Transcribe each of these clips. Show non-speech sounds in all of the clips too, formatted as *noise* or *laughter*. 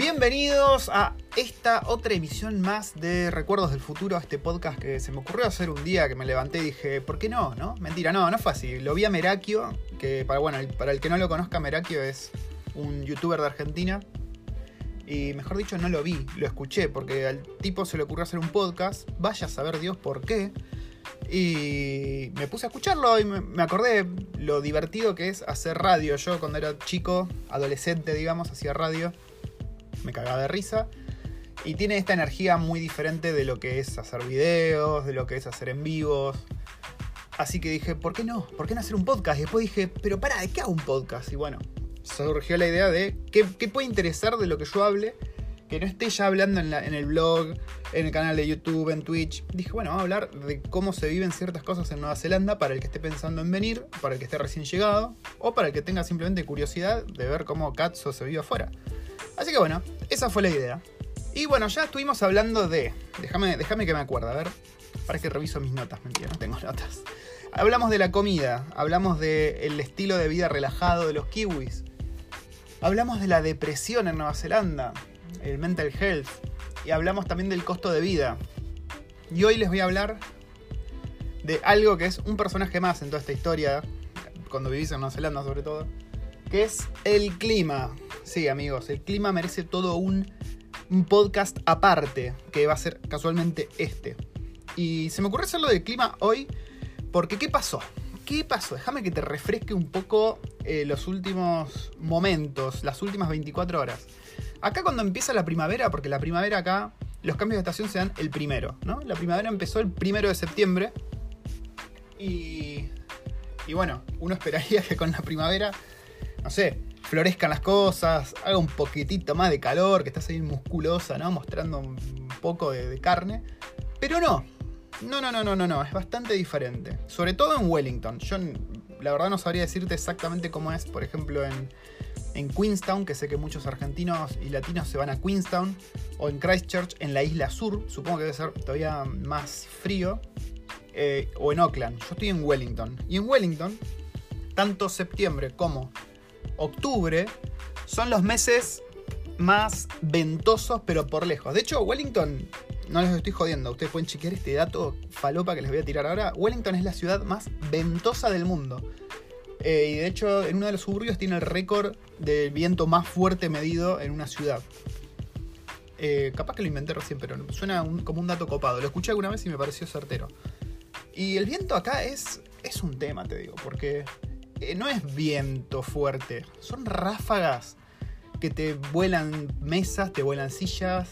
Bienvenidos a esta otra emisión más de Recuerdos del Futuro, este podcast que se me ocurrió hacer un día que me levanté y dije, ¿por qué no? ¿No? Mentira, no, no fue así. Lo vi a Merakio, que para, bueno, para el que no lo conozca, Merakio es un youtuber de Argentina. Y mejor dicho, no lo vi, lo escuché, porque al tipo se le ocurrió hacer un podcast, vaya a saber Dios por qué. Y me puse a escucharlo y me acordé lo divertido que es hacer radio. Yo cuando era chico, adolescente, digamos, hacía radio me cagaba de risa. Y tiene esta energía muy diferente de lo que es hacer videos, de lo que es hacer en vivos. Así que dije, ¿por qué no? ¿Por qué no hacer un podcast? Y después dije, pero para, ¿de qué hago un podcast? Y bueno, surgió la idea de qué, puede interesar de lo que yo hable, que no esté ya hablando en, en, el blog, en el canal de YouTube, en Twitch. Dije, bueno, vamos a hablar de cómo se viven ciertas cosas en Nueva Zelanda para el que esté pensando en venir, para el que esté recién llegado, o para el que tenga simplemente curiosidad de ver cómo Katso se vive afuera. Así que bueno, esa fue la idea. Y bueno, ya estuvimos hablando de. Déjame, déjame que me acuerde, a ver. Para que reviso mis notas, mentira, no tengo *laughs* notas. Hablamos de la comida, hablamos del estilo de vida relajado de los kiwis. Hablamos de la depresión en Nueva Zelanda, el mental health. Y hablamos también del costo de vida. Y hoy les voy a hablar de algo que es un personaje más en toda esta historia, cuando vivís en Nueva Zelanda sobre todo, que es el clima. Sí, amigos, el clima merece todo un, podcast aparte, que va a ser casualmente este. Y se me ocurre hacerlo del clima hoy, porque ¿qué pasó? ¿Qué pasó? Déjame que te refresque un poco eh, los últimos momentos, las últimas 24 horas. Acá cuando empieza la primavera, porque la primavera acá, los cambios de estación se dan el primero, ¿no? La primavera empezó el primero de septiembre. Y, y bueno, uno esperaría *laughs* que con la primavera, no sé, florezcan las cosas, haga un poquitito más de calor, que estás ahí musculosa, ¿no? Mostrando un poco de, carne. Pero no. No, no, no, no, no, no. Es bastante diferente. Sobre todo en Wellington. Yo la verdad no sabría decirte exactamente cómo es, por ejemplo, en, en Queenstown, que sé que muchos argentinos y latinos se van a Queenstown, o en Christchurch, en la isla sur, supongo que debe ser todavía más frío, eh, o en Auckland. Yo estoy en Wellington. Y en Wellington, tanto septiembre como octubre son los meses más ventosos, pero por lejos. De hecho, Wellington, no les estoy jodiendo, ustedes pueden chequear este dato falopa que les voy a tirar ahora. Wellington es la ciudad más ventosa del mundo. Eh, y de hecho, en uno de los suburbios tiene el récord del viento más fuerte medido en una ciudad. Eh, capaz que lo inventé recién, pero suena como un dato copado. Lo escuché alguna vez y me pareció certero. Y el viento acá es, es un tema, te digo, porque no es viento fuerte, son ráfagas que te vuelan mesas, te vuelan sillas.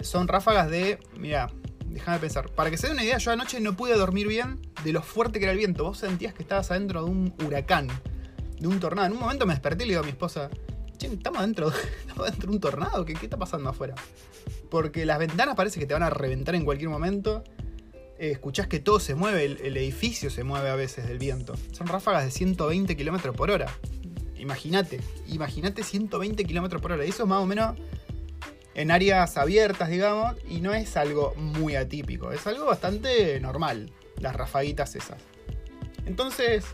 Son ráfagas de, mira, déjame pensar. Para que se dé una idea, yo anoche no pude dormir bien de lo fuerte que era el viento. Vos sentías que estabas adentro de un huracán, de un tornado. En un momento me desperté y le digo a mi esposa, che, estamos adentro, *laughs* estamos de un tornado, ¿Qué, ¿qué está pasando afuera? Porque las ventanas parece que te van a reventar en cualquier momento. Eh, escuchás que todo se mueve, el, edificio se mueve a veces del viento. Son ráfagas de 120 km por hora. Imagínate, imagínate 120 km por hora. Y eso es más o menos en áreas abiertas, digamos, y no es algo muy atípico, es algo bastante normal, las rafaguitas esas. Entonces,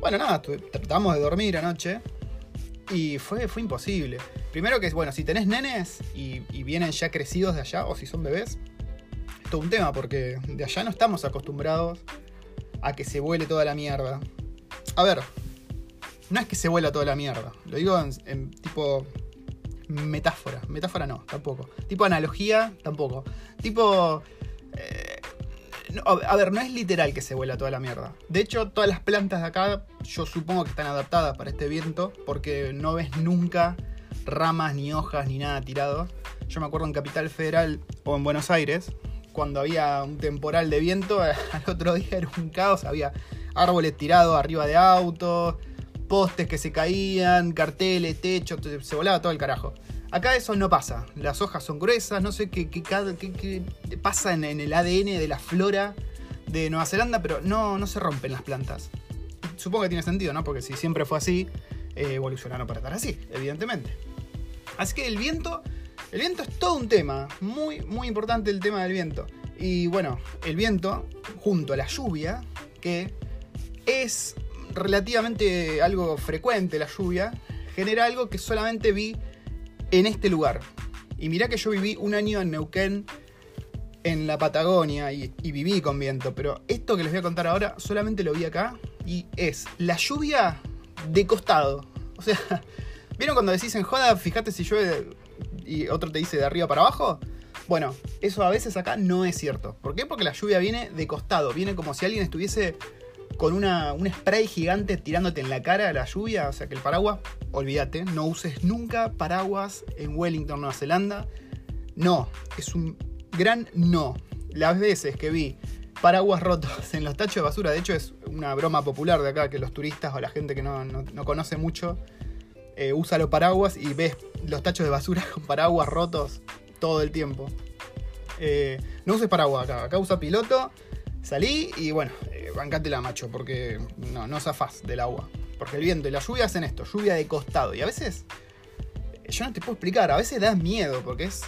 bueno, nada, tratamos de dormir anoche y fue, fue imposible. Primero que, bueno, si tenés nenes y vienen ya crecidos de allá, o si son bebés, todo un tema porque de allá no estamos acostumbrados a que se vuele toda la mierda. A ver, no es que se vuela toda la mierda, lo digo en, tipo metáfora, metáfora no, tampoco. Tipo analogía, tampoco. Tipo... Eh, a ver, no es literal que se vuela toda la mierda. De hecho, todas las plantas de acá yo supongo que están adaptadas para este viento porque no ves nunca ramas ni hojas ni nada tirado. Yo me acuerdo en Capital Federal o en Buenos Aires, cuando había un temporal de viento, *laughs* al otro día era un caos, había árboles tirados arriba de autos, postes que se caían, carteles, techo, se volaba todo el carajo. Acá eso no pasa, las hojas son gruesas, no sé qué, pasa en, el ADN de la flora de Nueva Zelanda, pero no, no se rompen las plantas. Supongo que tiene sentido, ¿no? Porque si siempre fue así, eh, evolucionaron para estar así, evidentemente. Así que el viento el viento es todo un tema, muy, muy importante el tema del viento. Y bueno, el viento, junto a la lluvia, que es relativamente algo frecuente la lluvia, genera algo que solamente vi en este lugar. Y mirá que yo viví un año en Neuquén, en la Patagonia, y, y viví con viento, pero esto que les voy a contar ahora solamente lo vi acá, y es la lluvia de costado. O sea, *laughs* ¿vieron cuando decís en joda, fíjate si llueve y otro te dice de arriba para abajo? Bueno, eso a veces acá no es cierto. ¿Por qué? Porque la lluvia viene de costado, viene como si alguien estuviese con una, un spray gigante tirándote en la cara la lluvia. O sea que el paraguas, olvídate, no uses nunca paraguas en Wellington, Nueva Zelanda. No, es un gran no. Las veces que vi paraguas rotos en los tachos de basura, de hecho es una broma popular de acá que los turistas o la gente que no, conoce mucho eh, usa los paraguas y ves los tachos de basura *laughs* con paraguas rotos todo el tiempo. Eh, no uses paraguas acá, acá usa piloto, salí y bueno, eh, la macho, porque no, no zafás del agua. Porque el viento y la lluvia hacen esto, lluvia de costado. Y a veces, yo no te puedo explicar, a veces da miedo, porque es...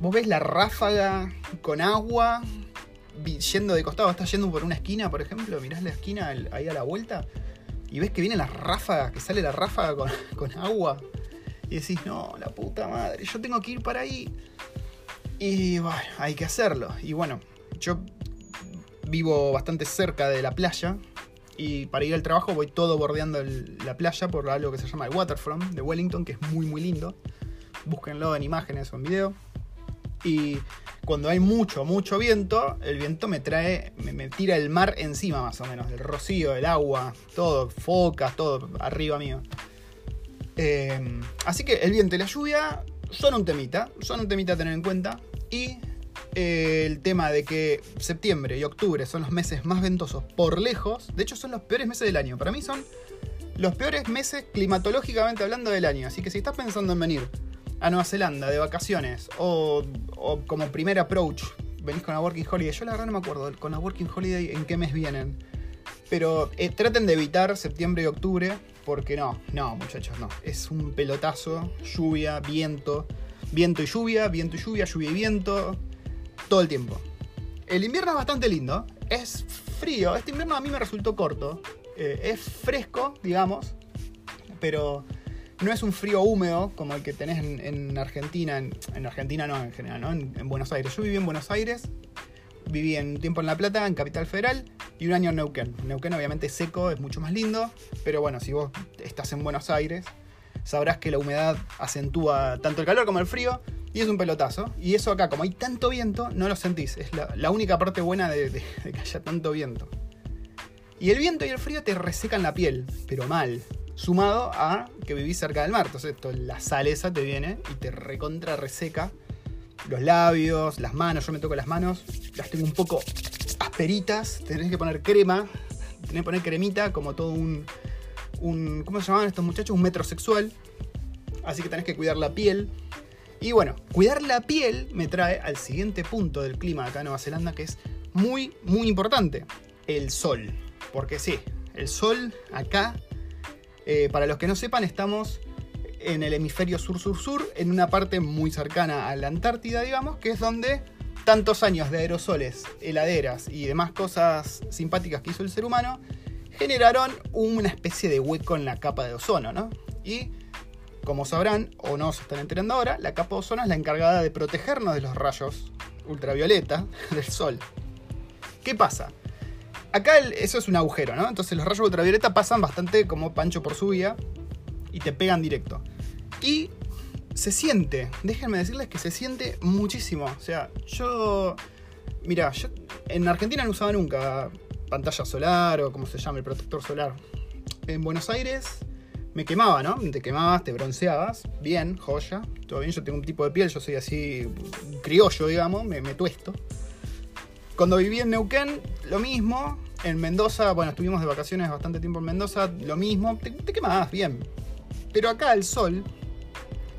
Vos ves la ráfaga con agua yendo de costado, estás yendo por una esquina, por ejemplo, mirás la esquina ahí a la vuelta y ves que vienen las ráfagas, que sale la ráfaga con, con agua. Y decís, no, la puta madre, yo tengo que ir para ahí. Y bueno, hay que hacerlo. Y bueno, yo vivo bastante cerca de la playa. Y para ir al trabajo voy todo bordeando la playa por algo que se llama el Waterfront de Wellington, que es muy muy lindo. Búsquenlo en imágenes o en video. Y cuando hay mucho, mucho viento, el viento me trae, me, tira el mar encima más o menos, el rocío, el agua, todo, focas, todo arriba mío. Eh, así que el viento y la lluvia son un temita, son un temita a tener en cuenta. Y eh, el tema de que septiembre y octubre son los meses más ventosos por lejos, de hecho son los peores meses del año. Para mí son los peores meses climatológicamente hablando del año. Así que si estás pensando en venir a Nueva Zelanda de vacaciones o, como primer approach venís con la Working Holiday, yo la verdad no me acuerdo con la Working Holiday en qué mes vienen. Pero eh, traten de evitar septiembre y octubre porque no, no muchachos, no. Es un pelotazo, lluvia, viento, viento y lluvia, viento y lluvia, lluvia y viento, todo el tiempo. El invierno es bastante lindo, es frío, este invierno a mí me resultó corto, eh, es fresco, digamos, pero no es un frío húmedo como el que tenés en, Argentina, en, Argentina no en general, ¿no? En, Buenos Aires. Yo viví en Buenos Aires, viví un tiempo en La Plata, en Capital Federal, y un año en Neuquén. Neuquén obviamente seco, es mucho más lindo, pero bueno, si vos estás en Buenos Aires, sabrás que la humedad acentúa tanto el calor como el frío, y es un pelotazo. Y eso acá, como hay tanto viento, no lo sentís. Es la, única parte buena de que haya tanto viento. Y el viento y el frío te resecan la piel, pero mal sumado a que vivís cerca del mar. Entonces, esto, la sal esa te viene y te recontra reseca los labios, las manos. Yo me toco las manos, las tengo un poco asperitas. Tenés que poner crema, tenés que poner cremita, como todo un, un. ¿Cómo se llaman estos muchachos? Un metrosexual. Así que tenés que cuidar la piel. Y bueno, cuidar la piel me trae al siguiente punto del clima acá en Nueva Zelanda, que es muy, muy importante: el sol. Porque sí, el sol acá eh, para los que no sepan, estamos en el hemisferio sur-sur-sur, en una parte muy cercana a la Antártida, digamos, que es donde tantos años de aerosoles, heladeras y demás cosas simpáticas que hizo el ser humano generaron una especie de hueco en la capa de ozono, ¿no? Y como sabrán, o no se están enterando ahora, la capa de ozono es la encargada de protegernos de los rayos ultravioleta *laughs* del sol. ¿Qué pasa? Acá eso es un agujero, ¿no? Entonces los rayos ultravioleta pasan bastante como pancho por su vía y te pegan directo. Y se siente, déjenme decirles que se siente muchísimo. O sea, yo. Mira, yo en Argentina no usaba nunca pantalla solar o como se llama, el protector solar. En Buenos Aires me quemaba, ¿no? Te quemabas, te bronceabas, bien, joya. Todo bien, yo tengo un tipo de piel, yo soy así criollo, digamos, me, me tuesto. Cuando viví en Neuquén, lo mismo. En Mendoza, bueno, estuvimos de vacaciones bastante tiempo en Mendoza, lo mismo. Te, te quemabas bien. Pero acá el sol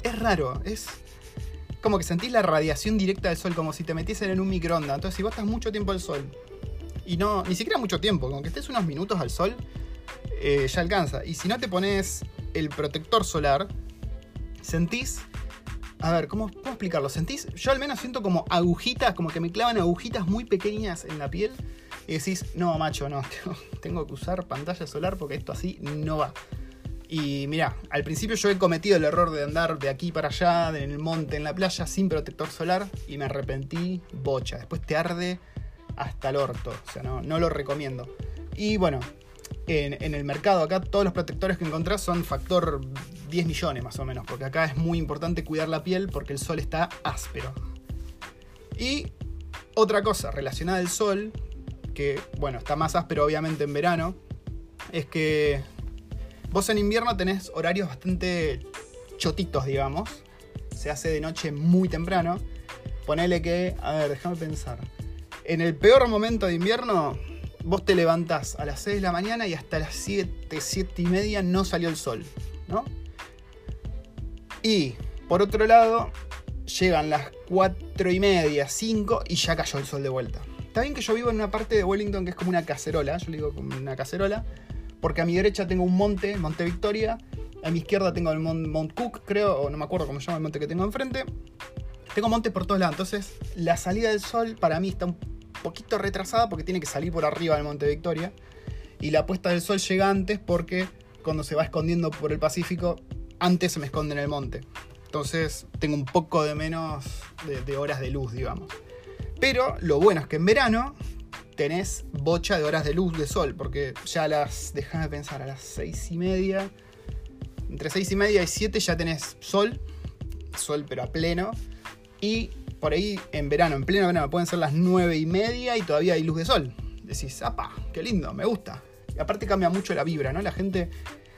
es raro. Es como que sentís la radiación directa del sol, como si te metiesen en un microondas. Entonces, si vos estás mucho tiempo al sol, y no, ni siquiera mucho tiempo, como que estés unos minutos al sol, eh, ya alcanza. Y si no te pones el protector solar, sentís a ver, ¿cómo explicarlo? ¿Sentís? Yo al menos siento como agujitas, como que me clavan agujitas muy pequeñas en la piel y decís, no, macho, no, *laughs* tengo, que usar pantalla solar porque esto así no va. Y mira, al principio yo he cometido el error de andar de aquí para allá, en el monte, en la playa, sin protector solar y me arrepentí bocha. Después te arde hasta el orto, o sea, no, no lo recomiendo. Y bueno, en, en, el mercado acá todos los protectores que encontrás son factor 10 millones más o menos, porque acá es muy importante cuidar la piel porque el sol está áspero. Y otra cosa relacionada al sol, que bueno, está más áspero obviamente en verano, es que vos en invierno tenés horarios bastante chotitos, digamos. Se hace de noche muy temprano. Ponele que, a ver, déjame pensar. En el peor momento de invierno, vos te levantás a las 6 de la mañana y hasta las 7, 7 y media no salió el sol, ¿no? Y por otro lado, llegan las 4 y media, 5 y ya cayó el sol de vuelta. Está bien que yo vivo en una parte de Wellington que es como una cacerola, yo le digo como una cacerola, porque a mi derecha tengo un monte, Monte Victoria, a mi izquierda tengo el Mount Cook, creo, o no me acuerdo cómo se llama el monte que tengo enfrente. Tengo montes por todos lados, entonces la salida del sol para mí está un poquito retrasada porque tiene que salir por arriba del Monte Victoria. Y la puesta del sol llega antes porque cuando se va escondiendo por el Pacífico, antes se me esconde en el monte. Entonces tengo un poco de menos de, horas de luz, digamos. Pero lo bueno es que en verano tenés bocha de horas de luz de sol, porque ya a las, déjame pensar, a las seis y media, entre seis y media y siete ya tenés sol, sol pero a pleno, y por ahí en verano, en pleno verano, pueden ser las nueve y media y todavía hay luz de sol. Decís, apa, qué lindo, me gusta. Y aparte cambia mucho la vibra, ¿no? La gente,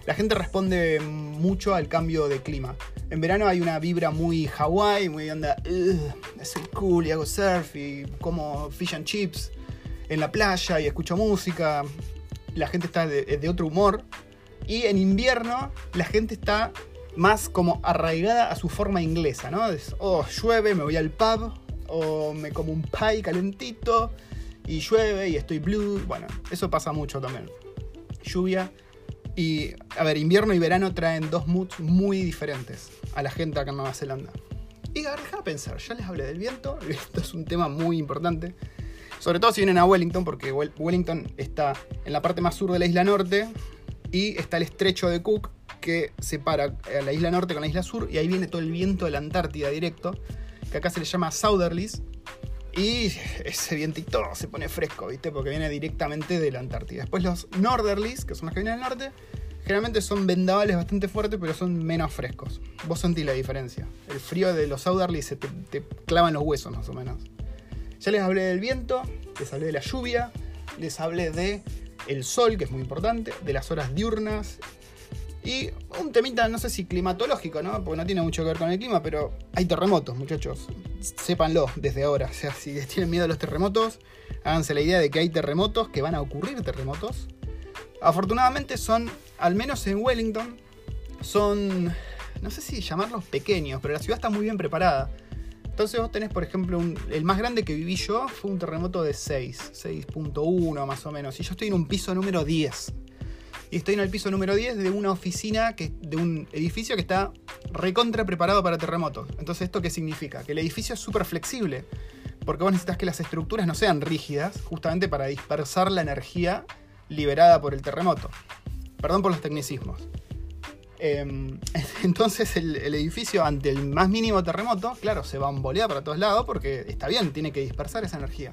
la gente responde mucho al cambio de clima. En verano hay una vibra muy Hawaii, muy onda, soy cool y hago surf y como fish and chips en la playa y escucho música. La gente está de otro humor. Y en invierno la gente está más como arraigada a su forma inglesa, ¿no? Es, oh, llueve, me voy al pub, o me como un pie calentito, y llueve, y estoy blue. Bueno, eso pasa mucho también. Lluvia. Y, a ver, invierno y verano traen dos moods muy diferentes a la gente acá en Nueva Zelanda. Y a ver, déjame pensar, ya les hablé del viento, *laughs* esto es un tema muy importante. Sobre todo si vienen a Wellington, porque Wellington está en la parte más sur de la isla norte y está el estrecho de Cook, que separa a la isla norte con la isla sur y ahí viene todo el viento de la Antártida directo, que acá se le llama Southerlies. Y ese vientito se pone fresco, ¿viste? Porque viene directamente de la Antártida. Después los Northerlies, que son los que vienen del norte, generalmente son vendavales bastante fuertes, pero son menos frescos. Vos sentís la diferencia. El frío de los Southerlies se te, te clavan los huesos, más o menos. Ya les hablé del viento, les hablé de la lluvia, les hablé de el sol, que es muy importante, de las horas diurnas y un temita, no sé si climatológico, ¿no? Porque no tiene mucho que ver con el clima, pero hay terremotos, muchachos. Sépanlo desde ahora. O sea, si tienen miedo a los terremotos, háganse la idea de que hay terremotos, que van a ocurrir terremotos. Afortunadamente son, al menos en Wellington, son, no sé si llamarlos pequeños, pero la ciudad está muy bien preparada. Entonces vos tenés, por ejemplo, el más grande que viví yo fue un terremoto de 6, 6.1 más o menos. Y yo estoy en un piso número 10 y estoy en el piso número 10 de una oficina, que, de un edificio que está recontra preparado para terremotos. Entonces, ¿esto qué significa? Que el edificio es súper flexible, porque vos necesitas que las estructuras no sean rígidas, justamente para dispersar la energía liberada por el terremoto. Perdón por los tecnicismos. Em, *laughs* entonces el, edificio ante el más mínimo terremoto, claro, se va a bambolea para todos lados porque está bien, tiene que dispersar esa energía.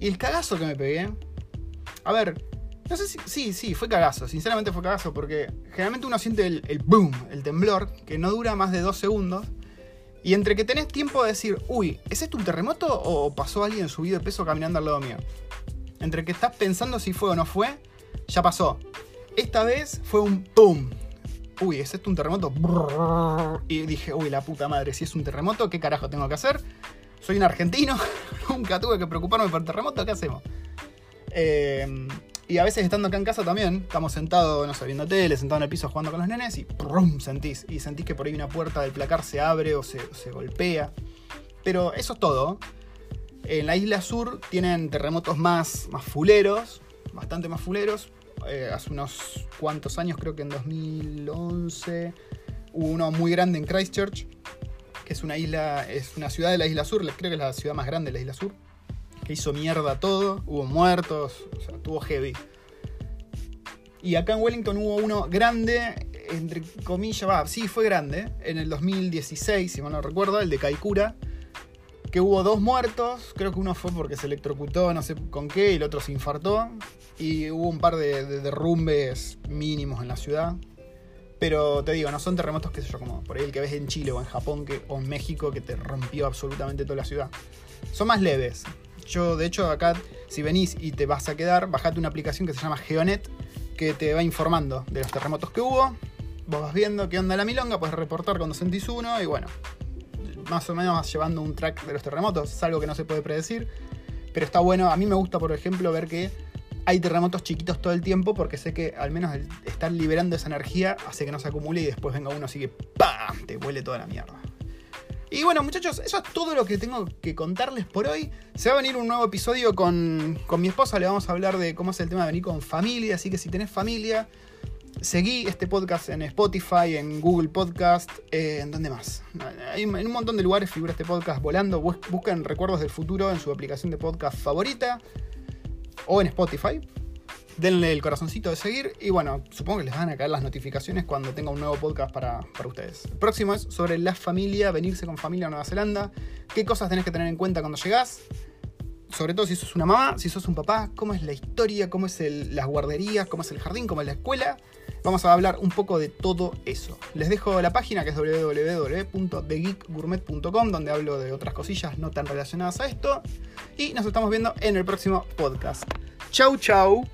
Y el cagazo que me pegué. A ver, no sé si. Sí, sí, fue cagazo. Sinceramente fue cagazo. Porque generalmente uno siente el, boom, el temblor, que no dura más de dos segundos. Y entre que tenés tiempo de decir, uy, ¿es esto un terremoto o pasó alguien subido de peso caminando al lado mío? Entre que estás pensando si fue o no fue, ya pasó. Esta vez fue un boom. Uy, ¿es esto un terremoto? Y dije, uy, la puta madre, si es un terremoto, ¿qué carajo tengo que hacer? Soy un argentino, *laughs* nunca tuve que preocuparme por el terremoto, ¿qué hacemos? Eh, y a veces estando acá en casa también, estamos sentados, no sé, viendo tele, sentados en el piso jugando con los nenes y ¡prum! sentís. Y sentís que por ahí una puerta del placar se abre o se, golpea. Pero eso es todo. En la isla sur tienen terremotos más, más fuleros, bastante más fuleros. Eh, hace unos cuantos años, creo que en 2011, hubo uno muy grande en Christchurch, que es una isla, es una ciudad de la isla sur, creo que es la ciudad más grande de la isla sur que hizo mierda todo, hubo muertos, o sea, tuvo heavy. Y acá en Wellington hubo uno grande entre comillas, va, sí fue grande, en el 2016, si mal no recuerdo, el de Kaikura, que hubo dos muertos, creo que uno fue porque se electrocutó, no sé con qué, y el otro se infartó, y hubo un par de, de derrumbes mínimos en la ciudad. Pero te digo, no son terremotos, qué sé yo, como por ahí el que ves en Chile o en Japón que, o en México que te rompió absolutamente toda la ciudad. Son más leves. Yo, de hecho, acá, si venís y te vas a quedar, bajate una aplicación que se llama Geonet, que te va informando de los terremotos que hubo. Vos vas viendo qué onda la milonga, puedes reportar cuando sentís uno y bueno, más o menos vas llevando un track de los terremotos. Es algo que no se puede predecir, pero está bueno. A mí me gusta, por ejemplo, ver que hay terremotos chiquitos todo el tiempo porque sé que al menos el estar liberando esa energía hace que no se acumule y después venga uno así que ¡pam! te huele toda la mierda. Y bueno, muchachos, eso es todo lo que tengo que contarles por hoy. Se va a venir un nuevo episodio con, con mi esposa. Le vamos a hablar de cómo es el tema de venir con familia. Así que si tenés familia, seguí este podcast en Spotify, en Google Podcast, eh, ¿en dónde más? En un montón de lugares figura este podcast volando. Bus- Busquen Recuerdos del Futuro en su aplicación de podcast favorita o en Spotify. Denle el corazoncito de seguir y bueno, supongo que les van a caer las notificaciones cuando tenga un nuevo podcast para, para ustedes. El próximo es sobre la familia, venirse con familia a Nueva Zelanda, qué cosas tenés que tener en cuenta cuando llegás, sobre todo si sos una mamá, si sos un papá, cómo es la historia, cómo es el- las guarderías, cómo es el jardín, cómo es la escuela. Vamos a hablar un poco de todo eso. Les dejo la página que es www.thegeekgourmet.com donde hablo de otras cosillas no tan relacionadas a esto. Y nos estamos viendo en el próximo podcast. Chau, chau.